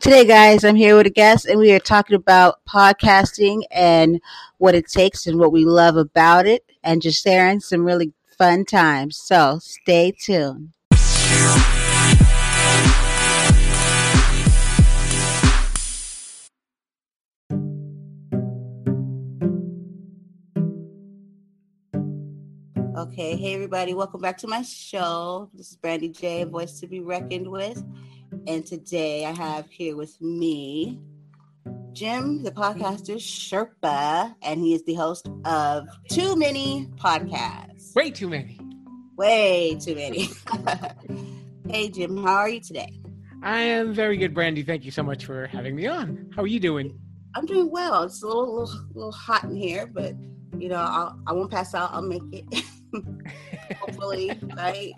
Today, guys, I'm here with a guest, and we are talking about podcasting and what it takes and what we love about it, and just sharing some really fun times. So stay tuned. Okay, hey everybody, welcome back to my show. This is Brandy J, voice to be reckoned with. And today I have here with me Jim, the podcaster Sherpa, and he is the host of Too Many Podcasts. Way too many. Way too many. hey Jim, how are you today? I am very good, Brandy. Thank you so much for having me on. How are you doing? I'm doing well. It's a little, little, little hot in here, but you know, I'll, I won't pass out. I'll make it. Hopefully, right?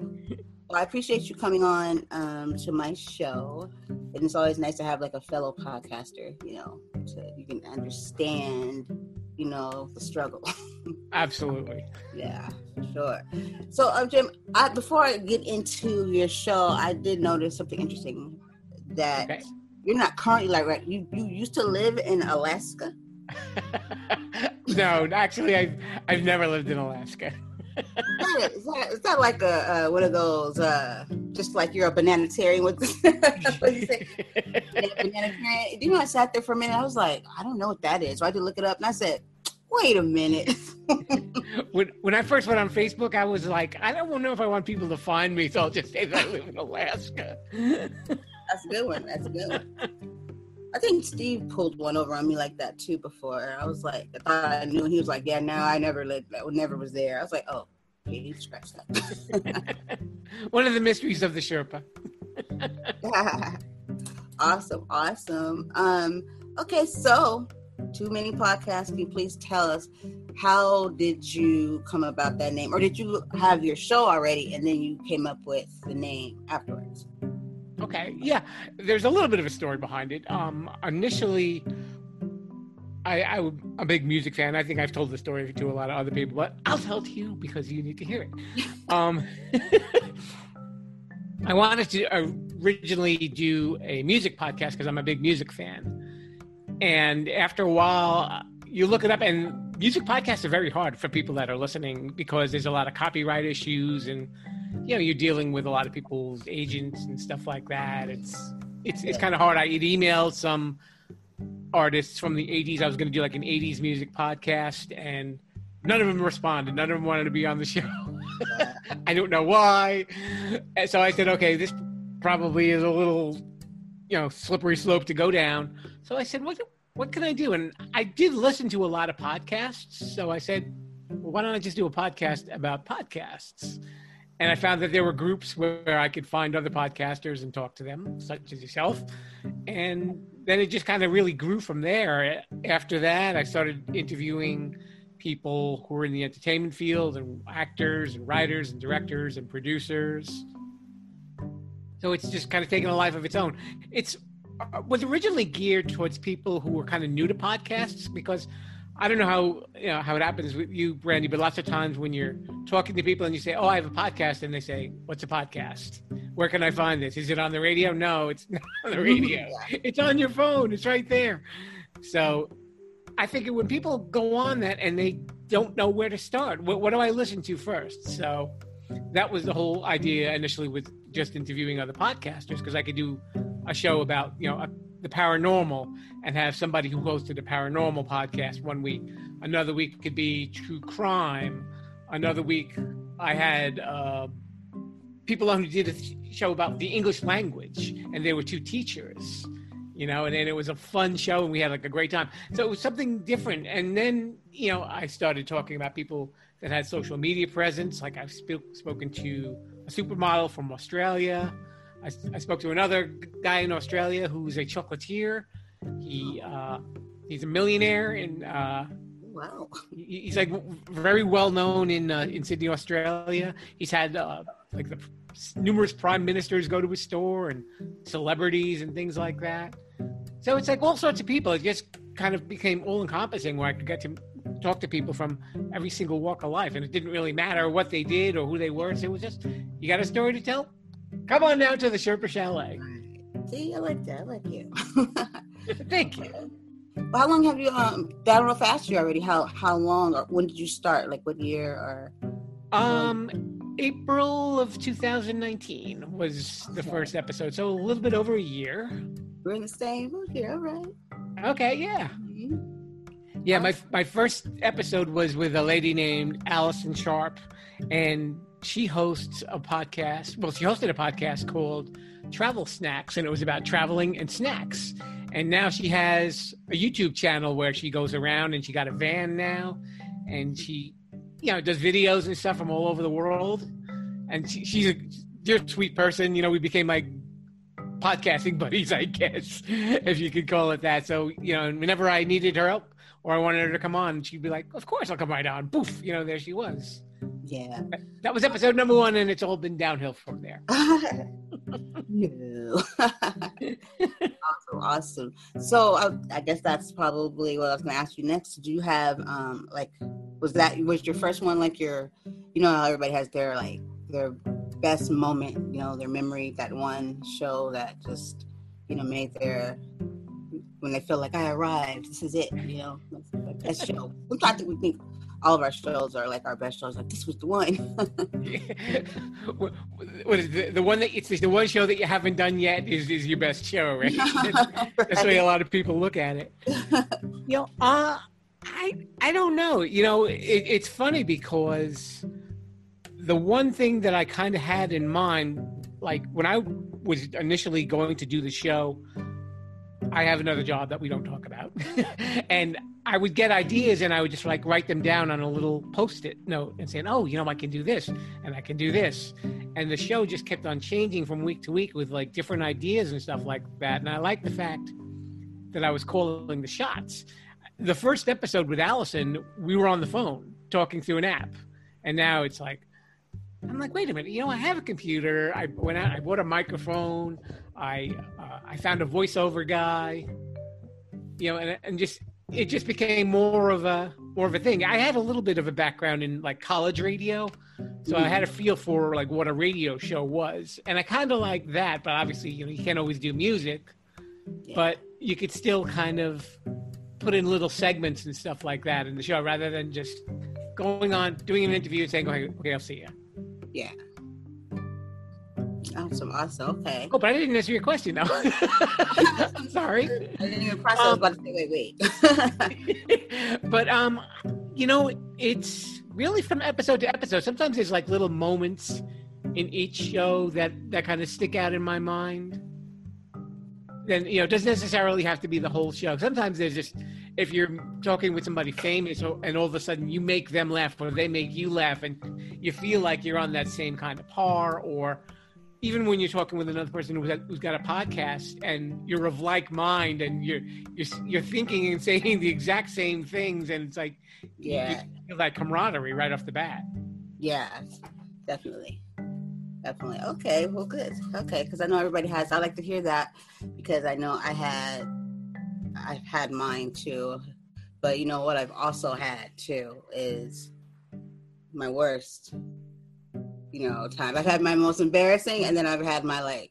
Well, I appreciate you coming on um, to my show, and it's always nice to have like a fellow podcaster. You know, so you can understand, you know, the struggle. Absolutely. yeah, sure. So, um, Jim, I, before I get into your show, I did notice something interesting that Okay. you're not currently like right. You you used to live in Alaska. no, actually, I've I've never lived in Alaska. Is that, is that, is that like a uh, one of those uh, just like you're a bananatarian with what do you say? You know I sat there for a minute? I was like, I don't know what that is. So I had to look it up and I said, wait a minute. when when I first went on Facebook, I was like, I don't know if I want people to find me, so I'll just say that I live in Alaska. That's a good one. That's a good one. I think Steve pulled one over on me like that too before. I was like, I thought I knew, and he was like, "Yeah, no, I never lived, I never was there." I was like, "Oh, scratched that." One of the mysteries of the Sherpa. awesome, awesome. Um, okay, so too many podcasts. Can you please tell us how did you come about that name, or did you have your show already and then you came up with the name afterwards? Okay, yeah. There's a little bit of a story behind it. Um, initially, I, I was a big music fan. I think I've told the story to a lot of other people, but I'll tell it to you because you need to hear it. Um, I wanted to originally do a music podcast because I'm a big music fan. And after a while, you look it up, and music podcasts are very hard for people that are listening because there's a lot of copyright issues and you know you're dealing with a lot of people's agents and stuff like that it's it's it's kind of hard i had emailed some artists from the 80s i was going to do like an 80s music podcast and none of them responded. None of them wanted to be on the show. I don't know why. And so i said okay this probably is a little you know slippery slope to go down. So i said what what can i do? And i did listen to a lot of podcasts. So i said well, why don't i just do a podcast about podcasts? And I found that there were groups where I could find other podcasters and talk to them, such as yourself. And then it just kind of really grew from there. After that, I started interviewing people who were in the entertainment field and actors and writers and directors and producers. So it's just kind of taken a life of its own. It's uh, was originally geared towards people who were kind of new to podcasts because I don't know how you know how it happens with you, Brandy, but lots of times when you're talking to people and you say, "Oh, I have a podcast," and they say, "What's a podcast? Where can I find this? Is it on the radio?" No, it's not on the radio. It's on your phone. It's right there. So, I think when people go on that and they don't know where to start, what, what do I listen to first? So, that was the whole idea initially with just interviewing other podcasters because I could do a show about you know a, the paranormal and have somebody who hosted a paranormal podcast one week. Another week could be true crime. Another week I had uh, people on who did a show about the English language, and they were two teachers. You know, and then it was a fun show, and we had like a great time. So it was something different. And then, you know, I started talking about people that had social media presence. Like I've sp- spoken to a supermodel from Australia. I, I, spoke to another guy in Australia who's a chocolatier. He uh, he's a millionaire and uh, wow, he's like very well known in uh, in Sydney, Australia. He's had uh, like the numerous prime ministers go to his store and celebrities and things like that. So it's like all sorts of people. It just kind of became all encompassing where I could get to talk to people from every single walk of life, and it didn't really matter what they did or who they were. So it was just you got a story to tell. Come on down to the Sherpa Chalet. See, I like that. I like you. Thank you. Well, how long have you um? I don't know if I asked you already. How how long or when did you start? Like what year or? Um, April of 2019 was the first episode, so a little bit over a year. We're in the same. Okay, all right. Okay, yeah. Mhm. Yeah, my my first episode was with a lady named Allison Sharp, and she hosts a podcast. Well, she hosted a podcast called Travel Snacks, and it was about traveling and snacks. And now she has a YouTube channel where she goes around, and she got a van now, and she, you know, does videos and stuff from all over the world. And she, she's a dear sweet person. You know, we became like podcasting buddies, I guess, if you could call it that. So, you know, whenever I needed her help or I wanted her to come on, she'd be like, Of course I'll come right on. Poof, you know, there she was. Yeah. That was episode number one, and it's all been downhill from there. no. awesome, awesome. So I, I guess that's probably what I was going to ask you next. Do you have um like was that was your first one like your you know how everybody has their like their best moment, you know, their memory, that one show that just you know made their when they feel like I arrived, this is it, you know, that's best show. Sometimes I think we think all of our shows are like our best shows, like this was the one. what what is the, the one that it's the one show that you haven't done yet is, is your best show, right? That's the way a lot of people look at it. You know, uh, I I don't know. You know, it, it's funny because the one thing that I kind of had in mind, like when I was initially going to do the show, I have another job that we don't talk about, and I would get ideas and I would just like write them down on a little post-it note and saying, "Oh, you know, I can do this and I can do this," and the show just kept on changing from week to week with like different ideas and stuff like that. And I like the fact that I was calling the shots. The first episode with Allison, we were on the phone talking through an app, and now it's like. I'm like, wait a minute. You know, I have a computer. I went out. I bought a microphone. I uh, I found a voiceover guy. You know, and and just it just became more of a more of a thing. I had a little bit of a background in like college radio, so I had a feel for like what a radio show was, and I kind of like that. But obviously, you know, you can't always do music, Yeah. but you could still kind of put in little segments and stuff like that in the show, rather than just going on doing an interview and saying, "Okay, okay I'll see you." Yeah. Awesome, awesome. Okay. Oh, but I didn't answer your question though. I'm sorry. I didn't even process. Was about to say, wait, wait. but um, you know, it's really from episode to episode. Sometimes there's like little moments in each show that that kind of stick out in my mind. Then you know, it doesn't necessarily have to be the whole show. Sometimes there's just if you're talking with somebody famous oh, and all of a sudden you make them laugh or they make you laugh and you feel like you're on that same kind of par or even when you're talking with another person who's got, a podcast and you're of like mind and you're you're you're thinking and saying the exact same things and it's like yeah, feel that camaraderie right off the bat. yeah, definitely, definitely. Okay, well, good. Okay, because I know everybody has. I like to hear that because I know I had, I've had mine too, but you know what? I've also had too is my worst. You know, time. I've had my most embarrassing, and then I've had my like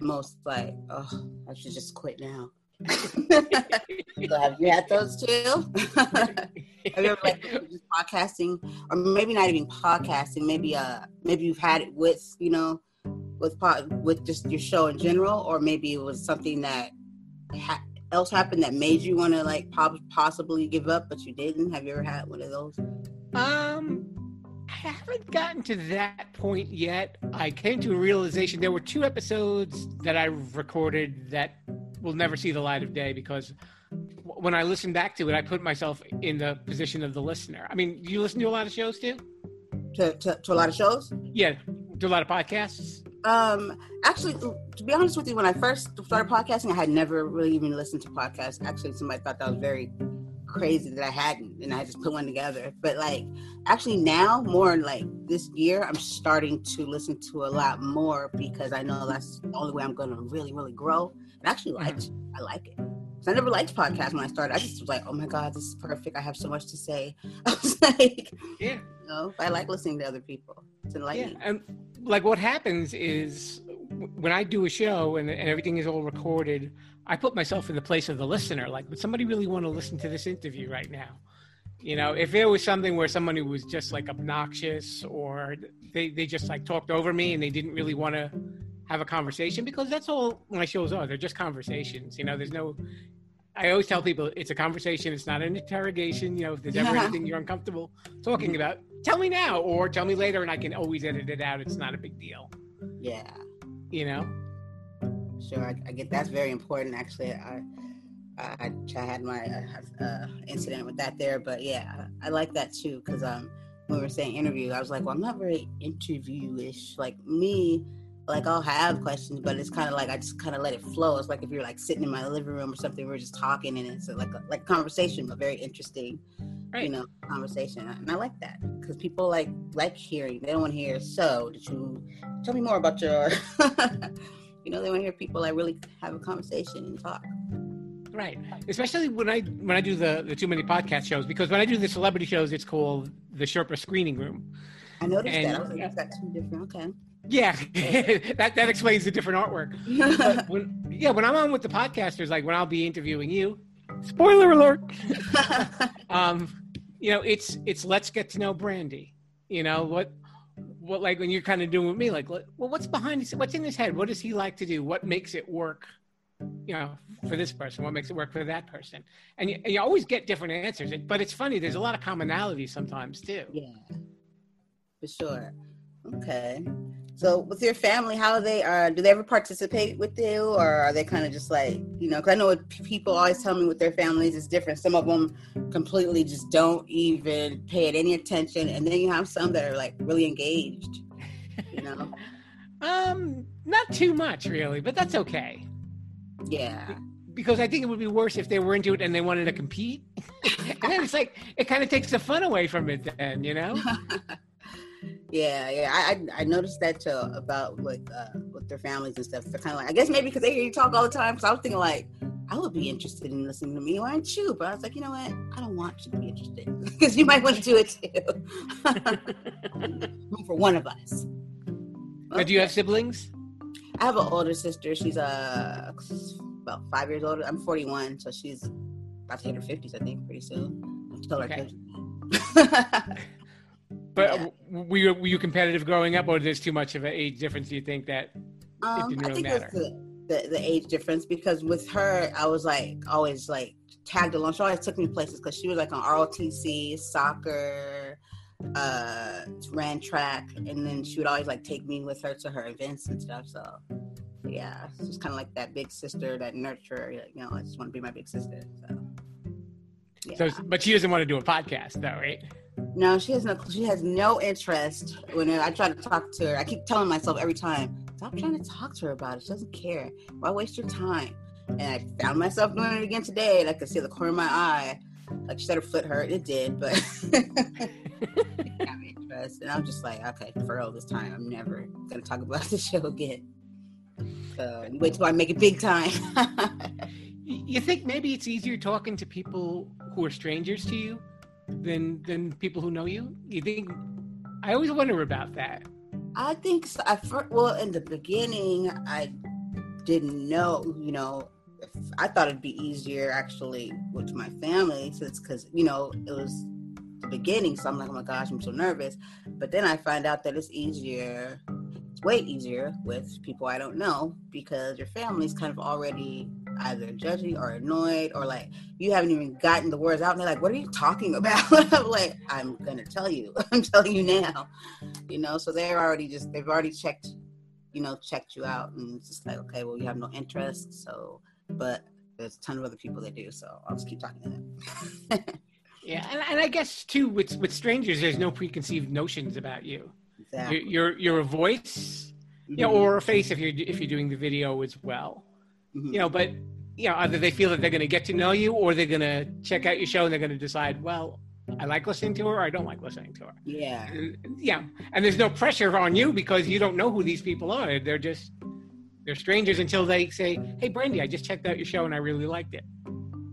most like, oh, I should just quit now. so have you had those too? have you ever like just podcasting, or maybe not even podcasting? Maybe uh, maybe you've had it with you know, with pod, with just your show in general, or maybe it was something that ha- else happened that made you want to like pop- possibly give up, but you didn't. Have you ever had one of those? Um, I haven't gotten to that point yet. I came to a realization there were two episodes that I recorded that will never see the light of day because when I listened back to it, I put myself in the position of the listener. I mean, you listen to a lot of shows too? To, to, to a lot of shows? Yeah, do a lot of podcasts. Um, actually, to be honest with you, when I first started podcasting, I had never really even listened to podcasts. Actually, somebody thought that was very crazy that I hadn't, and I just put one together. But like, actually, now more like this year, I'm starting to listen to a lot more because I know that's the only way I'm going to really, really grow. And actually like, I like it. 'Cause I never liked podcasts when I started. I just was like, oh my god, this is perfect. I have so much to say. I was like, Yeah. you know, I like listening to other people. It's Yeah, enlightening. Like what happens is when I do a show and, and everything is all recorded, I put myself in the place of the listener. Like, would somebody really want to listen to this interview right now? You know, if it was something where somebody was just like obnoxious or they, they just like talked over me and they didn't really want to have a conversation because that's all my shows are. They're just conversations. You know, there's no. I always tell people it's a conversation. It's not an interrogation. You know, if there's ever Yeah. anything you're uncomfortable talking about, tell me now or tell me later, and I can always edit it out. It's not a big deal. Yeah, You know. sure. I, I get that's very important. Actually, I I, I had my uh, uh, incident with that there, but yeah, I, I like that too because um when we were saying interview, I was like, well, I'm not very interview-ish. Like me, like I'll have questions, but it's kind of like I just kind of let it flow. It's like if you're like sitting in my living room or something, we're just talking, and it's like a, like a conversation, but very interesting. Right. you know conversation and i like that because people like like hearing they don't want to hear so did you tell me more about your you know they want to hear people like really have a conversation and talk Right. Especially when I when I do the the too many podcast shows because when I do the celebrity shows, it's called the Sherpa Screening Room. i noticed And- that i was like is that two different okay Yeah, that that explains the different artwork. When yeah, when I'm on with the podcasters, like when I'll be interviewing you, spoiler alert. um, you know, it's it's let's get to know Brandy. You know what what like when you're kind of doing with me, like what- well, what's behind his, what's in his head? What does he like to do? What makes it work? You know, for this person, what makes it work for that person? And you, and you always get different answers. But it's funny. There's a lot of commonalities sometimes too. yeah for sure okay so with your family how are they uh do they ever participate with you or are they kind of just like you know because i know what people always tell me with their families is different some of them completely just don't even pay it any attention and then you have some that are like really engaged you know Um, not too much really, but that's okay. yeah because I think it would be worse if they were into it and they wanted to compete. and then it's like it kind of takes the fun away from it. Then you know, yeah yeah i i, noticed that too about like uh with their families and stuff they're kind of like i guess maybe because they hear you talk all the time so i was thinking like I would be interested in listening to me. Why aren't you? But I was like, you know what? I don't want you to be interested because you might want to do it too. For one of us. Now, do you have siblings? I have an older sister. She's uh about five years older. I'm 41, so she's about to hit her 50s, I think, pretty soon. I told her I Okay. told you. But Yeah. were you were you competitive growing up, or is there's too much of an age difference? Do you think that? Um, didn't I really think it matter. the, the, the age difference because with her, I was like always like tagged along. She always took me places because she was like on ROTC, soccer, uh, ran track, and then she would always like take me with her to her events and stuff. So yeah, it's just kind of like that big sister, that nurturer. You know, I just want to be my big sister. So yeah. So, but she doesn't want to do a podcast, though, right? No, she has no. She has no interest. When I try to talk to her, I keep telling myself every time, "Stop trying to talk to her about it. She doesn't care. Why waste your time?" And I found myself doing it again today, and I could see the corner of my eye. Like she said, her foot hurt. It did, but got interest. And I'm just like, okay, for all this time, I'm never gonna talk about the show again. So wait till I make it big time. You think maybe it's easier talking to people who are strangers to you than than people who know you? You think? I always wonder about that. I think so. I fir- well in the beginning I didn't know, you know, I thought it'd be easier actually with my family since because you know it was the beginning, so I'm like, oh my gosh, I'm so nervous. But then I find out that it's easier, it's way easier with people I don't know because your family's kind of already either judging or annoyed or like you haven't even gotten the words out and they're like, what are you talking about? I'm like, I'm gonna tell you. I'm telling you now you know so they're already just they've already checked you know checked you out and it's just like okay well you have no interest so but there's a ton of other people that do so i'll just keep talking to them Yeah, and, and I guess too with with strangers, there's no preconceived notions about you. exactly. You're you're, you're a voice, you know, Mhm. or a face if you're if you're doing the video as well. Mhm. You know, but you know, either they feel that they're going to get to know you, or they're going to check out your show and they're going to decide, well, I like listening to her, or I don't like listening to her. yeah And, yeah, and there's no pressure on you because you don't know who these people are. They're just they're strangers until they say, "Hey, Brandy, I just checked out your show and I really liked it."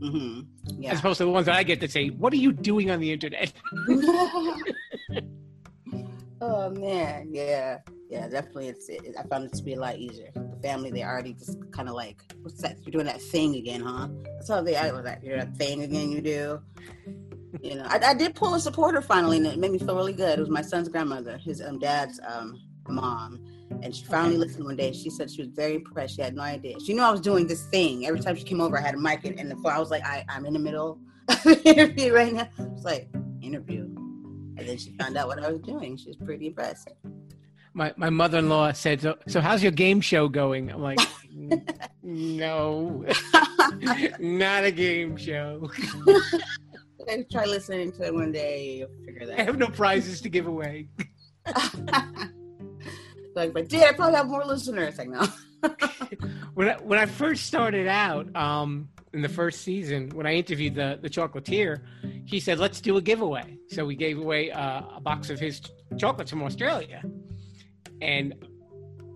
hmm As opposed to the ones that I get that say, "What are you doing on the internet?" oh man yeah yeah, definitely. It's it, I found it to be a lot easier. The family they already just kind of like, what's that? You're doing that thing again, huh? That's how they act with that. You're that thing again. You do. You know, I, I did pull a supporter finally, and it made me feel really good. It was my son's grandmother, his um, dad's um, mom, and she finally listened one day. She said she was very impressed. She had no idea. She knew I was doing this thing. Every time she came over, I had a mic and the phone. I was like, I, I'm in the middle of an interview right now. It's like interview, and then she found out what I was doing. She was pretty impressed my, my mother-in-law said so, so how's your game show going? I'm like no. Not a game show. Try listening to it one day you'll figure that i have no prizes to give away. Like but did i probably have more listeners like no when I, when I first started out um, in the first season, when I interviewed the the chocolatier, he said, "Let's do a giveaway." So we gave away uh, a box of his chocolates from Australia and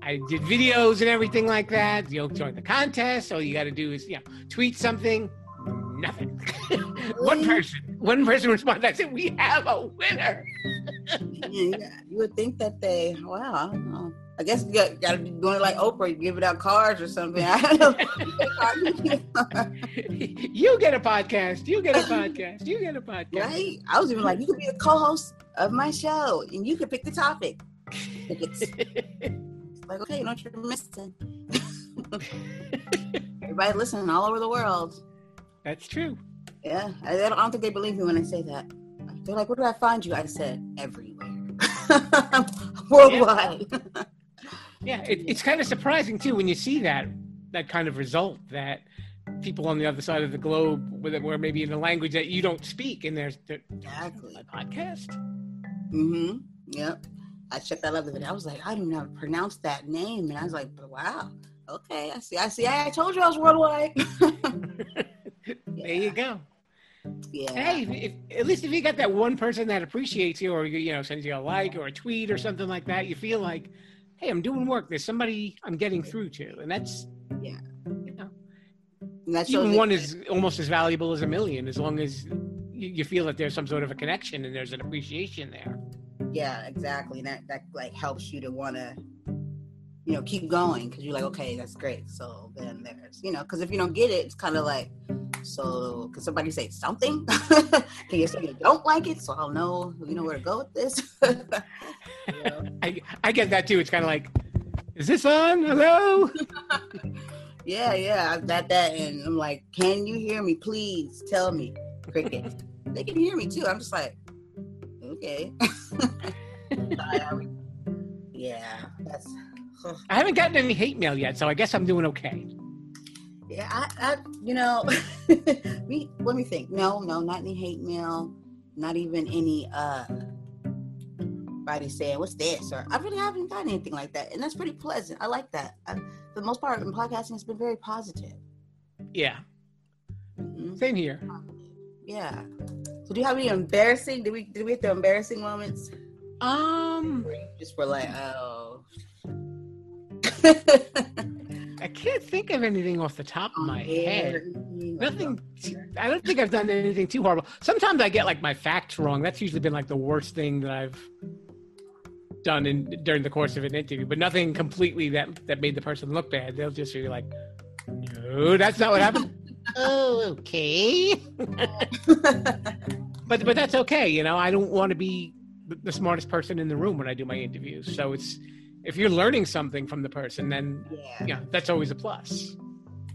I did videos and everything like that. You'll join the contest. All you got to do is, you know, tweet something. Nothing. one person, one person responded. I said, "We have a winner." yeah, you would think that they, wow, I. I guess you got, got to be doing it like Oprah, you give out cards or something. Know. you get a podcast. You get a podcast. You get a podcast. Right? I was even like, you could be a co-host of my show, and you could pick the topic like, okay, you know what you're missing. Everybody listening all over the world. That's true. Yeah, I, I don't think they believe me when I say that. They're like, "Where do I find you?" I said, "Everywhere, worldwide." Yeah, yeah it, it's kind of surprising too when you see that that kind of result that people on the other side of the globe, where maybe in a language that you don't speak, and there's, there's exactly a podcast. Mm-hmm. Yep. I checked that other video. I was like, I don't know mm. how to pronounce that name. And I was like, wow, okay, I see. I see. I mm. told you I was worldwide. yeah. There you go. Yeah. Hey, if, at least if you got that one person that appreciates you or, you know, sends you a like or a tweet or something like that, you feel like, hey, I'm doing work. There's somebody I'm getting through to. And that's, yeah. You know, that's even one is almost as valuable as a million as long as you, you feel that there's some sort of a connection and there's an appreciation there yeah exactly and that that like helps you to want to you know keep going because you're like okay that's great. So then there's you know because if you don't get it it's kind of like so can somebody say something? Can you say you don't like it so i'll know you know where to go with this? I, I get that too. It's kind of like is this on? Hello? Yeah yeah i've got that and i'm like can you hear me? Please tell me. Cricket they can hear me too. I'm just like okay. yeah, that's. I haven't gotten any hate mail yet, so I guess I'm doing okay. Yeah, I, I you know, me, let me think. No, no, not any hate mail, not even any uh body saying what's this or I really haven't gotten anything like that, and that's pretty pleasant. I like that. I, for the most part, in podcasting has been very positive. Yeah. Mm-hmm. Same here. Yeah. So do you have any embarrassing? Did we did we have the embarrassing moments? Um, just for like, oh. I can't think of anything off the top of my head. Nothing. I don't think I've done anything too horrible. Sometimes I get like my facts wrong. That's usually been like the worst thing that I've done in during the course of an interview. But nothing completely that that made the person look bad. They'll just be like, "No, that's not what happened." Oh, okay. but but that's okay. You know, I don't want to be the smartest person in the room when I do my interviews. So it's if you're learning something from the person, then yeah, yeah that's always a plus.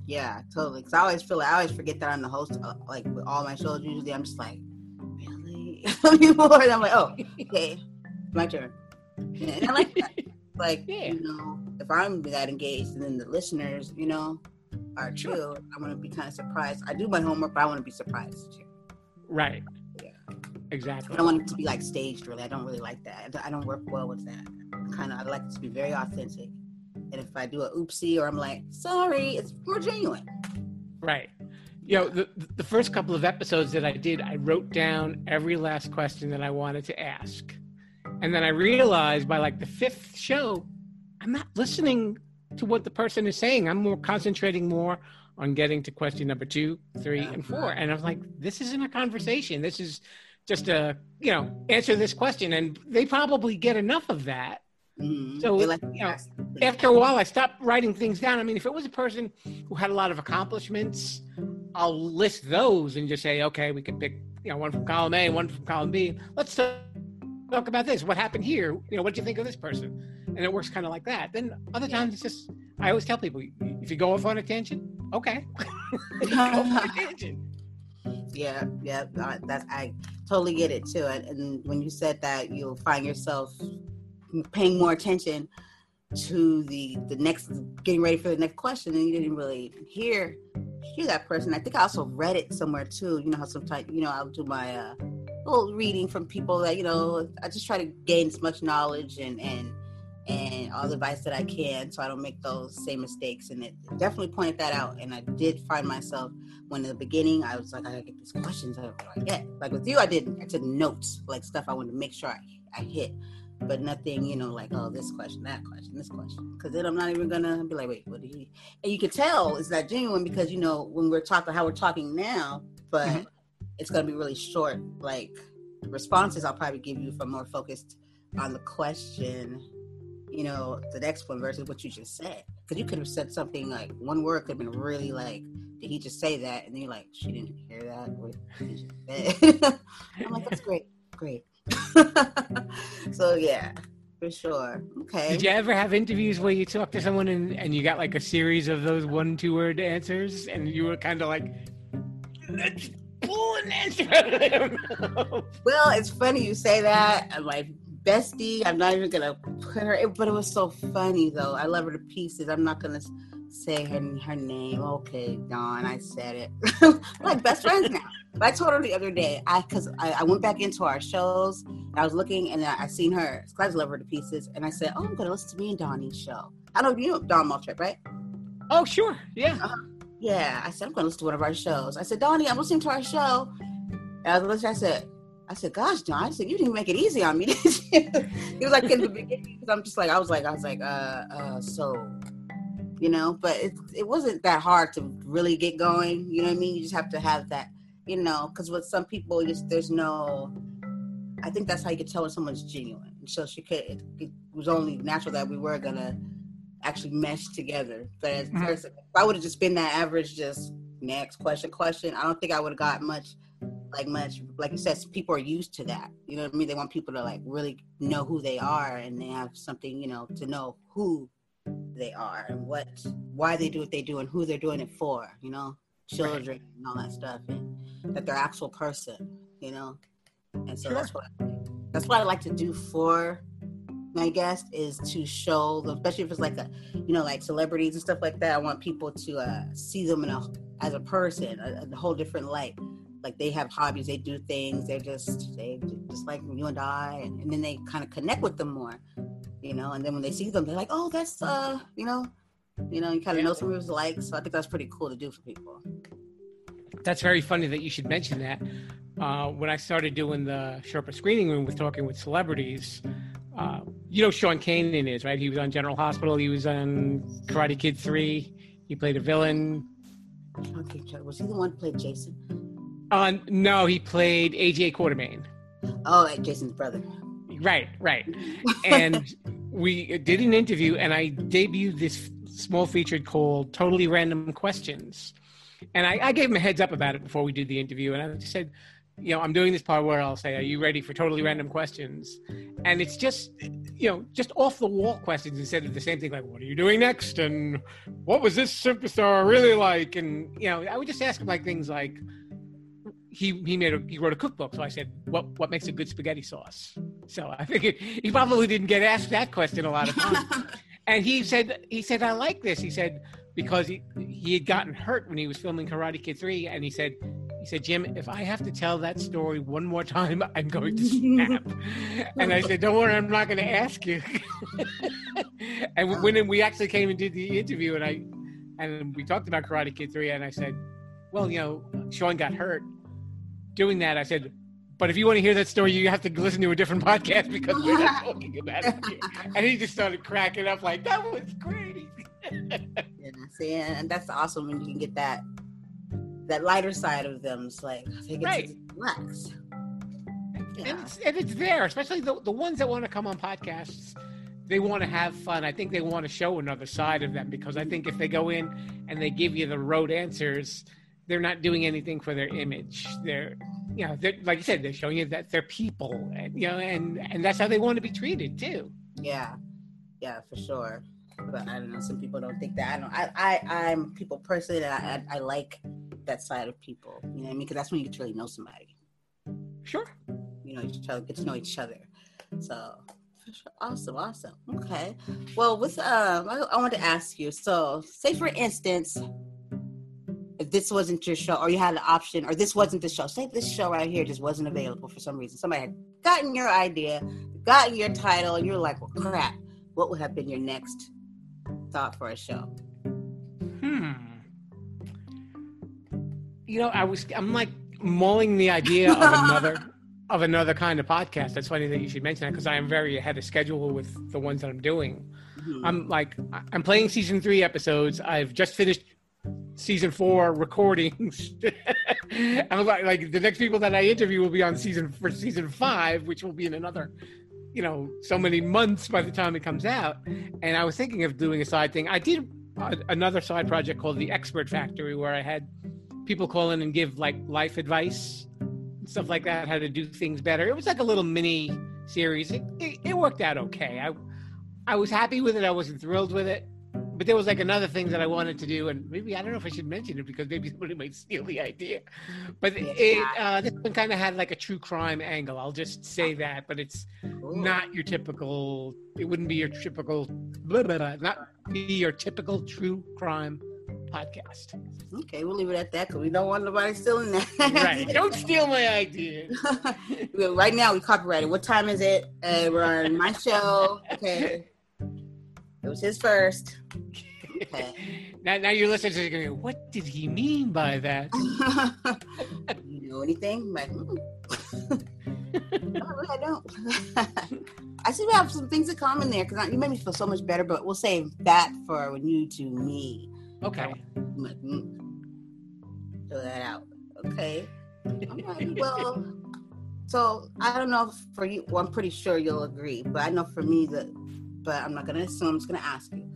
Yeah, totally. Because I always feel like I always forget that I'm the host. Uh, like with all my shows, usually I'm just like, really? More. And I'm like, oh, okay, my turn. And I like that. Like, yeah. you know, if I'm that engaged, and then the listeners, you know, are true, I want to be kind of surprised. I do my homework, but I want to be surprised too. Right. Yeah. Exactly. I don't want it to be like staged. Really, I don't really like that. I don't work well with that. Kind of, I like it to be very authentic. And if I do a oopsie or I'm like, sorry, it's more genuine. Right. You know, the the first couple of episodes that I did, I wrote down every last question that I wanted to ask. And then I realized by like the fifth show, I'm not listening to what the person is saying. I'm more concentrating more on getting to question number two, three, and four. And I was like, this isn't a conversation. This is just a, you know, answer this question. And they probably get enough of that Mm-hmm. So you know, after a while, I stopped writing things down. I mean, if it was a person who had a lot of accomplishments, I'll list those and just say, okay, we can pick you know one from column A, one from column B. Let's talk about this. What happened here? You know, what do you think of this person? And it works kind of like that. Then other times it's just I always tell people if you go off on a tangent, okay, go on a tangent. Yeah, yeah, that's I totally get it too. And when you said that, you'll find yourself paying more attention to the the next getting ready for the next question and you didn't really hear hear that person i think i also read it somewhere too you know how sometimes you know i'll do my uh little reading from people that you know i just try to gain as much knowledge and and and all the advice that i can so i don't make those same mistakes and it definitely pointed that out and i did find myself when in the beginning i was like i gotta get these questions what do i get like with you i did i took notes like stuff i wanted to make sure i, I hit but nothing, you know, like oh this question, that question, this question, because then I'm not even gonna be like, wait, what do you. And you can tell it's not genuine because you know when we're talking how we're talking now, but mm-hmm. it's gonna be really short. Like responses, I'll probably give you for more focused on the question, you know, the next one versus what you just said, because you could have said something like one word could have been really like. Did he just say that? And then you're like, she didn't hear that. What he just said. I'm like, that's great, great. so yeah, for sure. Okay. Did you ever have interviews where you talk to someone and, and you got like a series of those one two word answers and you were kind of like let's pull an answer out of them? well, it's funny you say that. My bestie, I'm not even gonna her but it was so funny though. I love her to pieces. I'm not gonna say her her name. Okay, Dawn, I said it. We're like best friends now. But I told her the other day, I because I, I, went back into our shows and I was looking and I, I seen her. I love her to pieces, and I said, "Oh, I'm gonna listen to me and Donnie's show." I know you know Dawn Maltrip, right? Oh, sure, yeah, uh, yeah. I said I'm gonna listen to one of our shows. I said, Donnie, I'm listening to our show. And I was listening. I said, I said, "Gosh, John!" I said, "You didn't make it easy on me." he was like in the beginning because I'm just like I was like I was like uh uh so you know, but it it wasn't that hard to really get going. You know what I mean? You just have to have that you know, because with some people, just there's no. I think that's how you can tell when someone's genuine. So she could. It, it was only natural that we were gonna actually mesh together. But as mm-hmm. if I would have just been that average, just next question, question, I don't think I would have got much. Like much, like you said, people are used to that. You know what I mean? They want people to like really know who they are, and they have something, you know, to know who they are and what, why they do what they do, and who they're doing it for. You know, children right. and all that stuff, and that they're actual person, you know. And so sure. that's what that's what I like to do for my guest is to show them, especially if it's like a, you know, like celebrities and stuff like that. I want people to uh, see them in a, as a person, a, a whole different light. Like they have hobbies, they do things, they're just they just like you and I, and, and then they kind of connect with them more, you know. And then when they see them, they're like, oh, that's uh, you know, you know, you kind of yeah. know some people's like. So I think that's pretty cool to do for people that's very funny that you should mention that. Uh, when I started doing the Sherpa screening room with talking with celebrities, uh, you know Sean Kanan is right. He was on General Hospital. He was on Karate Kid Three. He played a villain. Okay, was he the one who played Jason? Uh, no, he played AJ Quartermaine. Oh, like Jason's brother. Right, right. and we did an interview, and I debuted this small feature called "Totally Random Questions." And I, I, gave him a heads up about it before we did the interview. And I just said, you know, I'm doing this part where I'll say, Are you ready for totally random questions? And it's just, you know, just off the wall questions instead of the same thing like, What are you doing next? And what was this superstar really like? And, you know, I would just ask him like things like, he he made a he wrote a cookbook. So I said, "What what makes a good spaghetti sauce?" So I figured he probably didn't get asked that question a lot of times. and he said he said I like this. He said because he he had gotten hurt when he was filming Karate Kid 3 and he said he said Jim if I have to tell that story one more time I'm going to snap and I said don't worry I'm not going to ask you and when we actually came and did the interview and I and we talked about Karate Kid 3 and I said well you know Sean got hurt doing that I said but if you want to hear that story, you have to listen to a different podcast because we're not talking about it here. And he just started cracking up like, that was great. yeah, see, and that's awesome when you can get that that lighter side of them. It's like they get right. to relax. Yeah. And, it's, and it's there, especially the, the ones that want to come on podcasts. they want to have fun. I think they want to show another side of them because I think if they go in and they give you the rote answers, they're not doing anything for their image. They're, you know, they're, like you said, they're showing you that they're people, and you know, and and that's how they want to be treated too. Yeah, yeah, for sure. But I don't know. Some people don't think that. I don't. I I I'm people personally and I I, I like that side of people. You know what I mean? Because that's when you get to really know somebody. Sure. You know each other, get to know each other. So Awesome, awesome. Okay. Well, with um, I, I want to ask you. So, say for instance, if this wasn't your show, or you had an option, or this wasn't the show. Say this show right here just wasn't available for some reason. Somebody had gotten your idea, gotten your title, and you're like, "Well, crap." What would have been your next thought for a show? Hmm. You know, I was. I'm like mulling the idea of another of another kind of podcast. That's funny that you should mention that because I am very ahead of schedule with the ones that I'm doing. Mm-hmm. I'm like I'm playing season three episodes. I've just finished season four recordings. I'm like, like the next people that I interview will be on season for season five, which will be in another, you know, so many months by the time it comes out. And I was thinking of doing a side thing. I did another side project called the Expert Factory, where I had people call in and give like life advice stuff like that, how to do things better. It was like a little mini series. It, it, it, worked out okay. I I was happy with it. I wasn't thrilled with it, but there was like another thing that I wanted to do, and maybe I don't know if I should mention it because maybe somebody might steal the idea. But it uh, this one kind of had like a true crime angle. I'll just say that, but it's not your typical. It wouldn't be your typical. Blah, blah, blah, not be your typical true crime podcast. Okay, we'll leave it at that because we don't want nobody stealing that. right. Don't steal my idea. right now, we copyrighted. What time is it? Uh, we're on my show. Okay. It was his first. Okay. Now, now your listeners are going, what did he mean by that? you know anything? I'm like, no, I don't. I see we have some things in common there because you made me feel so much better, but we'll save that for when you to me. Okay. Like, mm, fill that out. Okay. Well, so I don't know for you. Well, I'm pretty sure you'll agree, but I know for me that. But I'm not gonna assume. I'm just gonna ask you.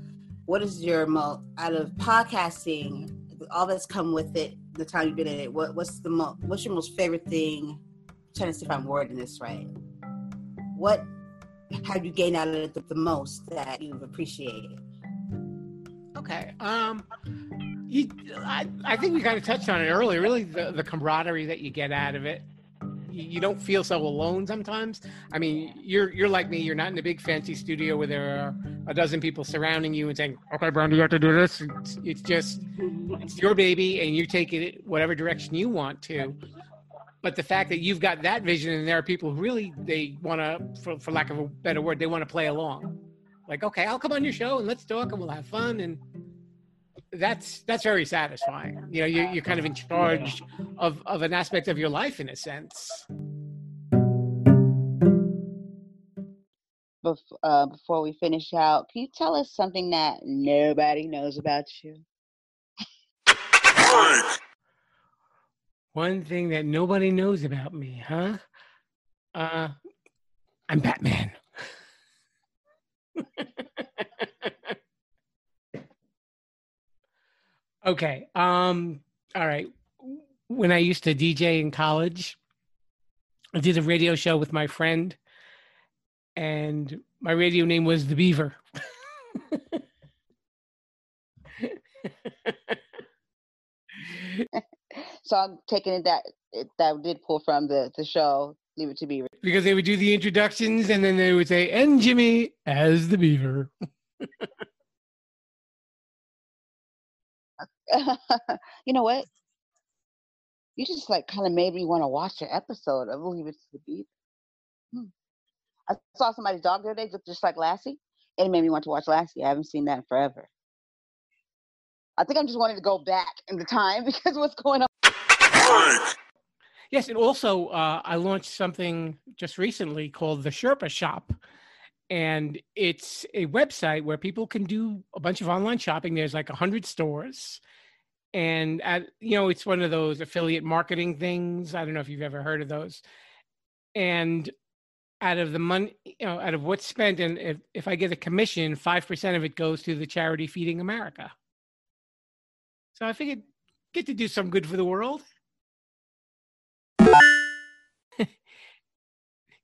What is your most out of podcasting? All that's come with it. The time you've been in it. What, what's the most? What's your most favorite thing? I'm trying to see if I'm wording this right. What have you gained out of it the, the most that you've appreciated? Okay. Um, you, I, I think we kind of touched on it earlier. Really, the, the camaraderie that you get out of it. You, don't feel so alone sometimes. I mean, you're you're like me. You're not in a big fancy studio where there are a dozen people surrounding you and saying, "Okay, Brandon, you have to do this." It's, it's just it's your baby, and you take it whatever direction you want to but the fact that you've got that vision and there are people who really they want to for, for, lack of a better word they want to play along like okay i'll come on your show and let's talk and we'll have fun and that's that's very satisfying. You know you're, you're kind of in charge of of an aspect of your life in a sense. Bef- uh, before we finish out can you tell us something that nobody knows about you? One thing that nobody knows about me huh? Uh i'm batman okay. Um. All right. When I used to DJ in college, I did a radio show with my friend, and my radio name was The Beaver. so I'm taking it that that did pull from the the show Leave It to Beaver. Because they would do the introductions and then they would say, and Jimmy as the Beaver. you know what? You just like kind of made me want to watch an episode of Leave It to the Beat. Hmm. I saw somebody's dog the other day looked just like Lassie, and it made me want to watch Lassie. I haven't seen that in forever. I think I'm just wanting to go back in the time because what's going on. Yes, and also uh, I launched something just recently called the Sherpa Shop, and it's a website where people can do a bunch of online shopping. There's like a hundred stores, and at, you know it's one of those affiliate marketing things. I don't know if you've ever heard of those, and out of the money, you know, out of what's spent, and if, if I get a commission, five percent of it goes to the charity Feeding America. So I figured get to do some good for the world.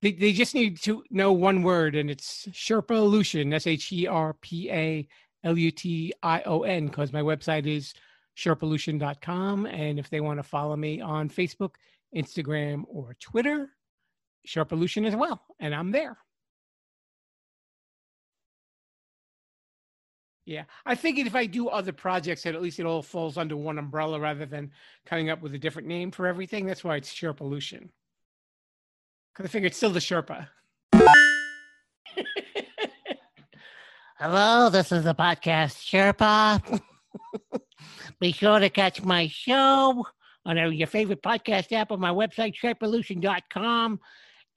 They, they just need to know one word, and it's Sherpalution, S H E R P A L U T I O N, because my website is sherpalution.com. And if they want to follow me on Facebook, Instagram, or Twitter, Sherpalution as well. And I'm there. Yeah, I figured if I do other projects, that at least it all falls under one umbrella rather than coming up with a different name for everything. That's why it's Sherpalution. Because I figured it's still the Sherpa. Hello, this is the podcast Sherpa. Be sure to catch my show on your favorite podcast app on my website, sherpalution.com.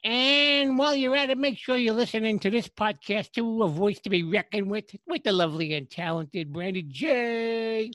And while you're at it, make sure you're listening to this podcast too, a voice to be reckoned with, with the lovely and talented Brandon J.